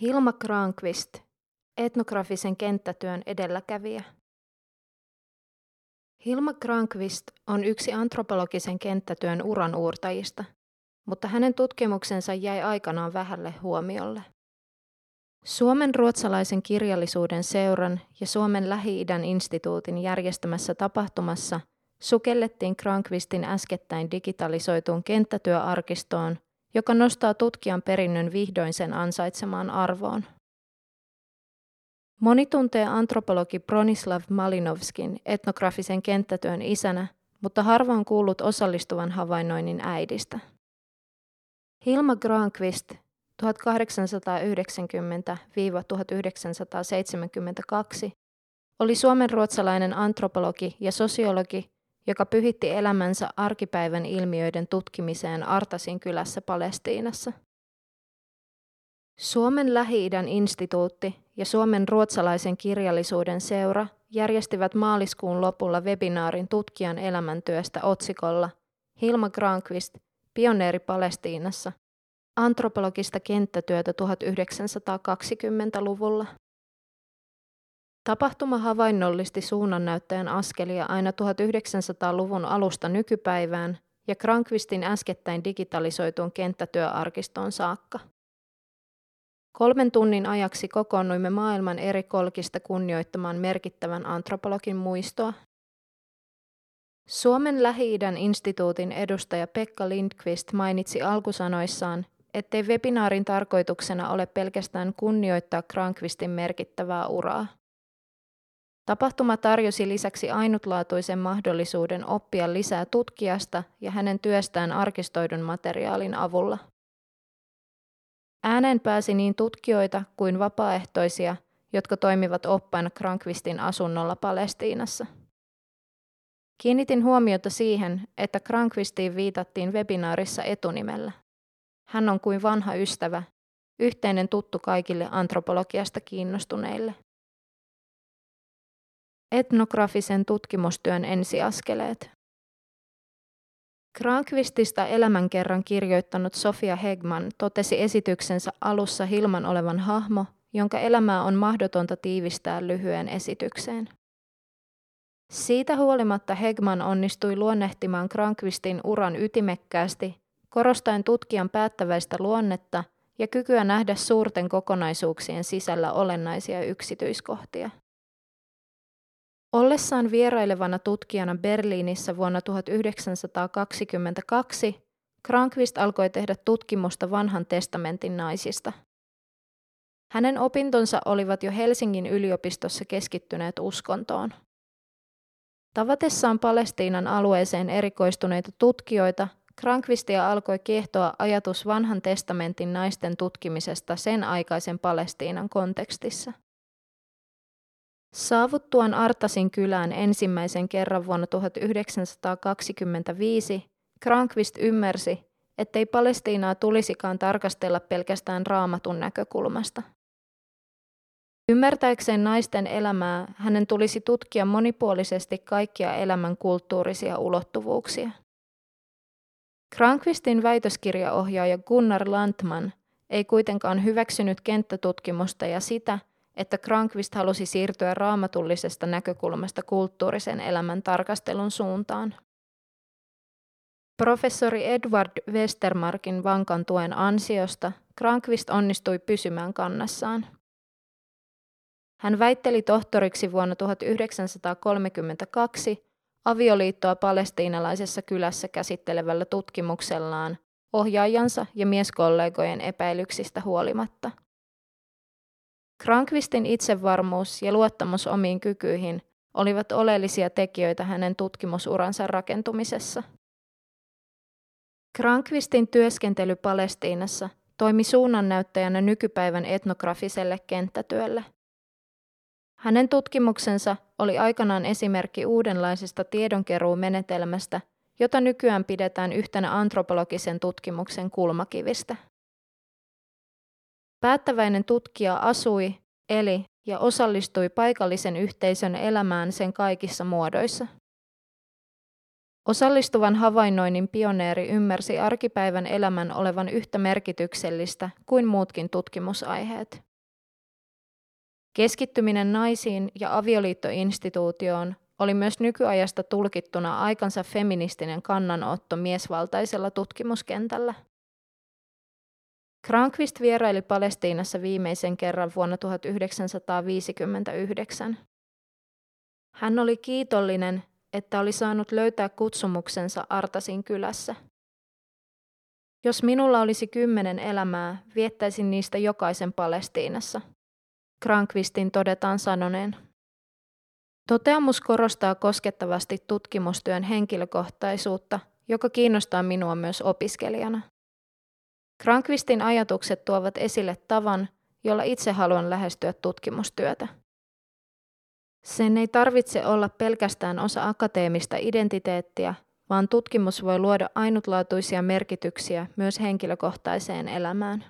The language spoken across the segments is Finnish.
Hilma Granqvist, etnografisen kenttätyön edelläkävijä. Hilma Granqvist on yksi antropologisen kenttätyön uranuurtajista, mutta hänen tutkimuksensa jäi aikanaan vähälle huomiolle. Suomen ruotsalaisen kirjallisuuden seuran ja Suomen Lähi-idän instituutin järjestämässä tapahtumassa sukellettiin Granqvistin äskettäin digitalisoituun kenttätyöarkistoon – joka nostaa tutkijan perinnön vihdoin sen ansaitsemaan arvoon. Moni tuntee antropologi Bronislav Malinovskin etnografisen kenttätyön isänä, mutta harva on kuullut osallistuvan havainnoinnin äidistä. Hilma Granqvist 1890-1972 oli suomen ruotsalainen antropologi ja sosiologi, joka pyhitti elämänsä arkipäivän ilmiöiden tutkimiseen Artasin kylässä Palestiinassa. Suomen Lähi-idän instituutti ja Suomen ruotsalaisen kirjallisuuden seura järjestivät maaliskuun lopulla webinaarin tutkijan elämäntyöstä otsikolla Hilma Granqvist, pioneeri Palestiinassa, antropologista kenttätyötä 1920-luvulla. Tapahtuma havainnollisti suunnannäyttäjän askelia aina 1900-luvun alusta nykypäivään ja Krankvistin äskettäin digitalisoituun kenttätyöarkistoon saakka. Kolmen tunnin ajaksi kokoonnuimme maailman eri kolkista kunnioittamaan merkittävän antropologin muistoa. Suomen Lähi-idän instituutin edustaja Pekka Lindqvist mainitsi alkusanoissaan, ettei webinaarin tarkoituksena ole pelkästään kunnioittaa Krankvistin merkittävää uraa. Tapahtuma tarjosi lisäksi ainutlaatuisen mahdollisuuden oppia lisää tutkijasta ja hänen työstään arkistoidun materiaalin avulla. Ääneen pääsi niin tutkijoita kuin vapaaehtoisia, jotka toimivat oppaina Krankvistin asunnolla Palestiinassa. Kiinnitin huomiota siihen, että Krankvistiin viitattiin webinaarissa etunimellä. Hän on kuin vanha ystävä, yhteinen tuttu kaikille antropologiasta kiinnostuneille. Etnografisen tutkimustyön ensiaskeleet. Krankvistista elämänkerran kirjoittanut Sofia Hegman totesi esityksensä alussa Hilman olevan hahmo, jonka elämää on mahdotonta tiivistää lyhyen esitykseen. Siitä huolimatta Hegman onnistui luonnehtimaan Krankvistin uran ytimekkäästi, korostaen tutkijan päättäväistä luonnetta ja kykyä nähdä suurten kokonaisuuksien sisällä olennaisia yksityiskohtia. Ollessaan vierailevana tutkijana Berliinissä vuonna 1922 Krankvist alkoi tehdä tutkimusta vanhan testamentin naisista. Hänen opintonsa olivat jo Helsingin yliopistossa keskittyneet uskontoon. Tavatessaan Palestiinan alueeseen erikoistuneita tutkijoita, Krankvistia alkoi kiehtoa ajatus vanhan testamentin naisten tutkimisesta sen aikaisen Palestiinan kontekstissa. Saavuttuaan Artasin kylään ensimmäisen kerran vuonna 1925, Krankvist ymmärsi, ettei Palestiinaa tulisikaan tarkastella pelkästään raamatun näkökulmasta. Ymmärtääkseen naisten elämää, hänen tulisi tutkia monipuolisesti kaikkia elämän kulttuurisia ulottuvuuksia. Krankvistin väitöskirjaohjaaja Gunnar Landman ei kuitenkaan hyväksynyt kenttätutkimusta ja sitä, että Krankvist halusi siirtyä raamatullisesta näkökulmasta kulttuurisen elämän tarkastelun suuntaan. Professori Edward Westermarkin vankan tuen ansiosta Krankvist onnistui pysymään kannassaan. Hän väitteli tohtoriksi vuonna 1932 avioliittoa palestiinalaisessa kylässä käsittelevällä tutkimuksellaan ohjaajansa ja mieskollegojen epäilyksistä huolimatta – Krankvistin itsevarmuus ja luottamus omiin kykyihin olivat oleellisia tekijöitä hänen tutkimusuransa rakentumisessa. Krankvistin työskentely Palestiinassa toimi suunnannäyttäjänä nykypäivän etnografiselle kenttätyölle. Hänen tutkimuksensa oli aikanaan esimerkki uudenlaisesta tiedonkeruumenetelmästä, jota nykyään pidetään yhtenä antropologisen tutkimuksen kulmakivistä. Päättäväinen tutkija asui, eli ja osallistui paikallisen yhteisön elämään sen kaikissa muodoissa. Osallistuvan havainnoinnin pioneeri ymmärsi arkipäivän elämän olevan yhtä merkityksellistä kuin muutkin tutkimusaiheet. Keskittyminen naisiin ja avioliittoinstituutioon oli myös nykyajasta tulkittuna aikansa feministinen kannanotto miesvaltaisella tutkimuskentällä. Kranqvist vieraili Palestiinassa viimeisen kerran vuonna 1959. Hän oli kiitollinen, että oli saanut löytää kutsumuksensa Artasin kylässä. Jos minulla olisi kymmenen elämää, viettäisin niistä jokaisen Palestiinassa. Krankvistin todetaan sanoneen. Toteamus korostaa koskettavasti tutkimustyön henkilökohtaisuutta, joka kiinnostaa minua myös opiskelijana. Krankvistin ajatukset tuovat esille tavan, jolla itse haluan lähestyä tutkimustyötä. Sen ei tarvitse olla pelkästään osa akateemista identiteettiä, vaan tutkimus voi luoda ainutlaatuisia merkityksiä myös henkilökohtaiseen elämään.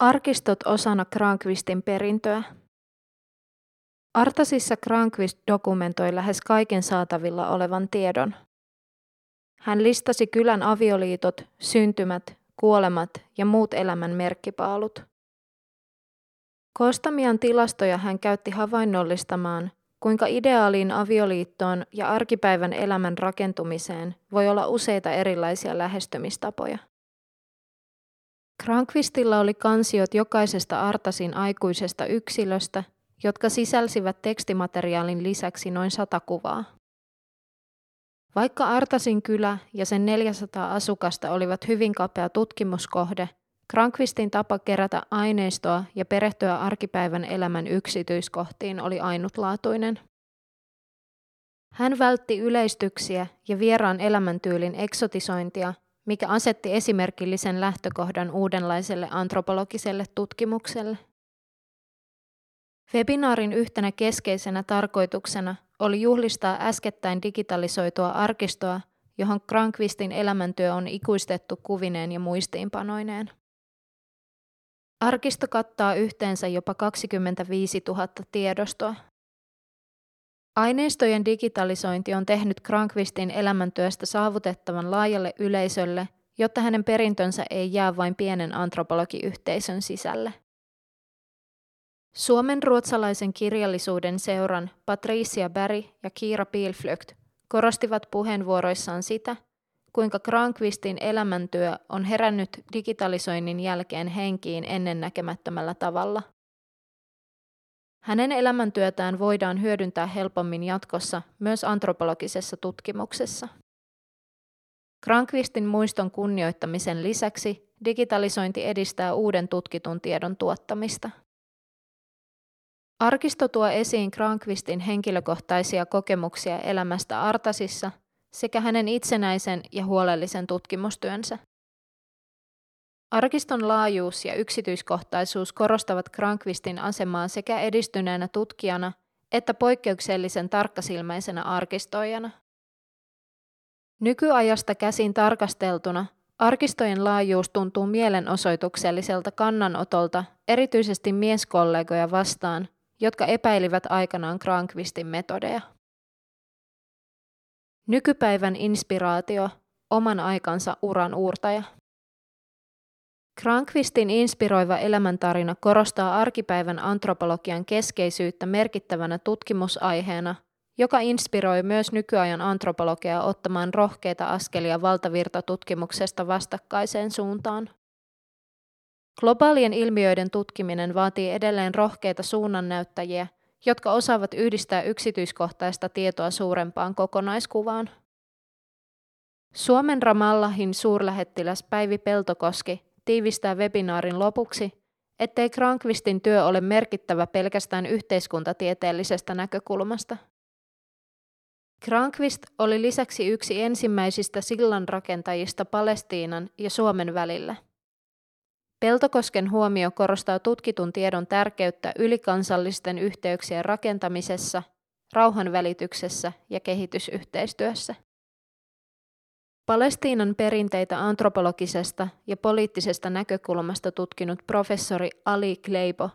Arkistot osana Krankvistin perintöä. Artasissa Krankvist dokumentoi lähes kaiken saatavilla olevan tiedon. Hän listasi kylän avioliitot, syntymät, kuolemat ja muut elämän merkkipaalut. Koostamiaan tilastoja hän käytti havainnollistamaan, kuinka ideaaliin avioliittoon ja arkipäivän elämän rakentumiseen voi olla useita erilaisia lähestymistapoja. Krankvistilla oli kansiot jokaisesta Artasin aikuisesta yksilöstä, jotka sisälsivät tekstimateriaalin lisäksi noin sata kuvaa. Vaikka Artasin kylä ja sen 400 asukasta olivat hyvin kapea tutkimuskohde, Krankvistin tapa kerätä aineistoa ja perehtyä arkipäivän elämän yksityiskohtiin oli ainutlaatuinen. Hän vältti yleistyksiä ja vieraan elämäntyylin eksotisointia, mikä asetti esimerkillisen lähtökohdan uudenlaiselle antropologiselle tutkimukselle. Webinaarin yhtenä keskeisenä tarkoituksena oli juhlistaa äskettäin digitalisoitua arkistoa, johon Krankvistin elämäntyö on ikuistettu kuvineen ja muistiinpanoineen. Arkisto kattaa yhteensä jopa 25 000 tiedostoa. Aineistojen digitalisointi on tehnyt Krankvistin elämäntyöstä saavutettavan laajalle yleisölle, jotta hänen perintönsä ei jää vain pienen antropologiyhteisön sisälle. Suomen ruotsalaisen kirjallisuuden seuran Patricia Berg ja Kiira Pilflykt korostivat puheenvuoroissaan sitä, kuinka Krankvistin elämäntyö on herännyt digitalisoinnin jälkeen henkiin ennennäkemättömällä tavalla. Hänen elämäntyötään voidaan hyödyntää helpommin jatkossa myös antropologisessa tutkimuksessa. Krankvistin muiston kunnioittamisen lisäksi digitalisointi edistää uuden tutkitun tiedon tuottamista. Arkisto tuo esiin Krankvistin henkilökohtaisia kokemuksia elämästä Artasissa sekä hänen itsenäisen ja huolellisen tutkimustyönsä. Arkiston laajuus ja yksityiskohtaisuus korostavat Krankvistin asemaa sekä edistyneenä tutkijana että poikkeuksellisen tarkkasilmäisenä arkistoijana. Nykyajasta käsin tarkasteltuna arkistojen laajuus tuntuu mielenosoitukselliselta kannanotolta erityisesti mieskollegoja vastaan, jotka epäilivät aikanaan Krankvistin metodeja. Nykypäivän inspiraatio, oman aikansa uran uurtaja. Krankvistin inspiroiva elämäntarina korostaa arkipäivän antropologian keskeisyyttä merkittävänä tutkimusaiheena, joka inspiroi myös nykyajan antropologiaa ottamaan rohkeita askelia valtavirtatutkimuksesta vastakkaiseen suuntaan. Globaalien ilmiöiden tutkiminen vaatii edelleen rohkeita suunnannäyttäjiä – jotka osaavat yhdistää yksityiskohtaista tietoa suurempaan kokonaiskuvaan. Suomen Ramallahin suurlähettiläs Päivi Peltokoski tiivistää webinaarin lopuksi, ettei Krankvistin työ ole merkittävä pelkästään yhteiskuntatieteellisestä näkökulmasta. Krankvist oli lisäksi yksi ensimmäisistä sillanrakentajista Palestiinan ja Suomen välillä – Peltokosken huomio korostaa tutkitun tiedon tärkeyttä ylikansallisten yhteyksien rakentamisessa, rauhanvälityksessä ja kehitysyhteistyössä. Palestiinan perinteitä antropologisesta ja poliittisesta näkökulmasta tutkinut professori Ali Kleibo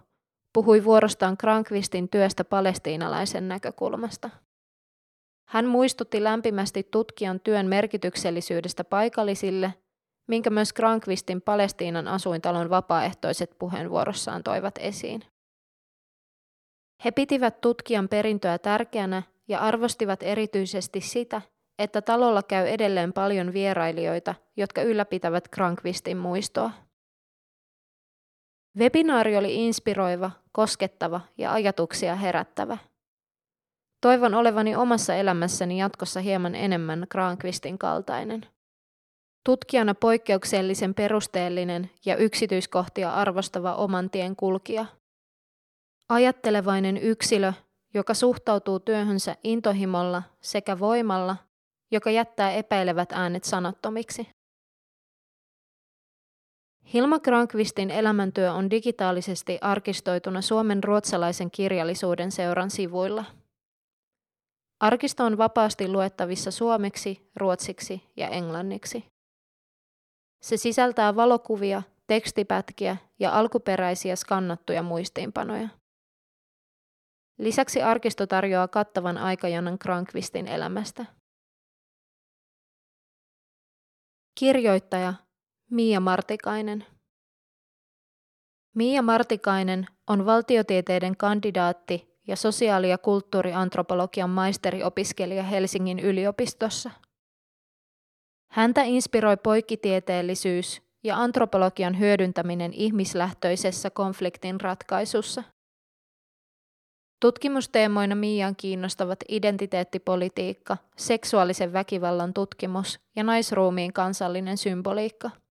puhui vuorostaan Krankvistin työstä palestiinalaisen näkökulmasta. Hän muistutti lämpimästi tutkijan työn merkityksellisyydestä paikallisille – minkä myös Krankvistin Palestiinan asuintalon vapaaehtoiset puheenvuorossaan toivat esiin. He pitivät tutkijan perintöä tärkeänä ja arvostivat erityisesti sitä, että talolla käy edelleen paljon vierailijoita, jotka ylläpitävät Krankvistin muistoa. Webinaari oli inspiroiva, koskettava ja ajatuksia herättävä. Toivon olevani omassa elämässäni jatkossa hieman enemmän Krankvistin kaltainen. Tutkijana poikkeuksellisen perusteellinen ja yksityiskohtia arvostava oman tien kulkija. Ajattelevainen yksilö, joka suhtautuu työhönsä intohimolla sekä voimalla, joka jättää epäilevät äänet sanattomiksi. Hilma Krankvistin elämäntyö on digitaalisesti arkistoituna Suomen ruotsalaisen kirjallisuuden seuran sivuilla. Arkisto on vapaasti luettavissa suomeksi, ruotsiksi ja englanniksi. Se sisältää valokuvia, tekstipätkiä ja alkuperäisiä skannattuja muistiinpanoja. Lisäksi arkisto tarjoaa kattavan aikajanan Krankvistin elämästä. Kirjoittaja Mia Martikainen Mia Martikainen on valtiotieteiden kandidaatti ja sosiaali- ja kulttuuriantropologian maisteriopiskelija Helsingin yliopistossa. Häntä inspiroi poikkitieteellisyys ja antropologian hyödyntäminen ihmislähtöisessä konfliktin ratkaisussa. Tutkimusteemoina Mian kiinnostavat identiteettipolitiikka, seksuaalisen väkivallan tutkimus ja naisruumiin kansallinen symboliikka –